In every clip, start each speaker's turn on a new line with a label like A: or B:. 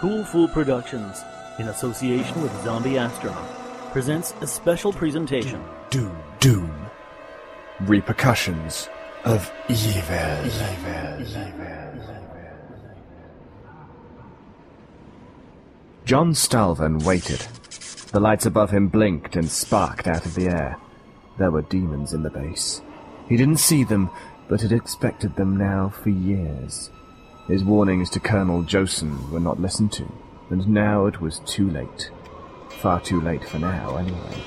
A: Cool Fool Productions, in association with Zombie Astronaut, presents a special presentation.
B: Doom, doom. Repercussions of evil. Evil, evil, John Stalvern waited. The lights above him blinked and sparked out of the air. There were demons in the base. He didn't see them, but had expected them now for years. His warnings to Colonel Jonson were not listened to, and now it was too late. Far too late for now, anyway.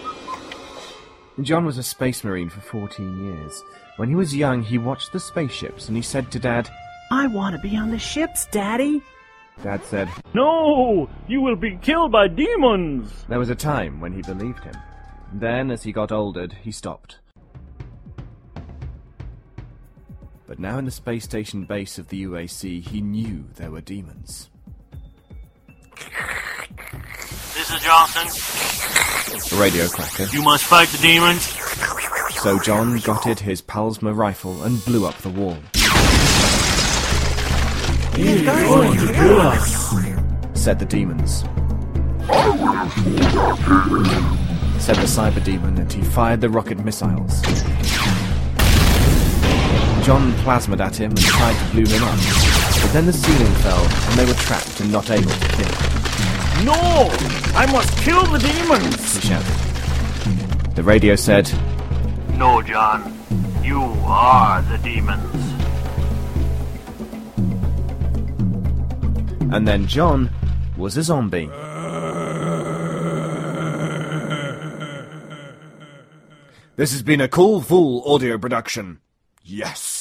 B: John was a space marine for 14 years. When he was young, he watched the spaceships and he said to Dad,
C: I want to be on the ships, Daddy.
B: Dad said,
A: No! You will be killed by demons!
B: There was a time when he believed him. Then, as he got older, he stopped. But now in the space station base of the UAC, he knew there were demons.
A: This is Jonson.
B: A radio cracker.
A: You must fight the demons.
B: So John gotted his Palsma rifle and blew up the wall.
A: He's going to kill us.
B: Said the demons. Said the cyber demon, and he fired the rocket missiles. John plasmaed at him and tried to blow him up. But then the ceiling fell, and they were trapped and not able to kill.
A: No! I must kill the demons!
B: He shouted. The radio said,
A: No, John. You are the demons.
B: and then John was a zombie. This has been a Cool Fool audio production. Yes.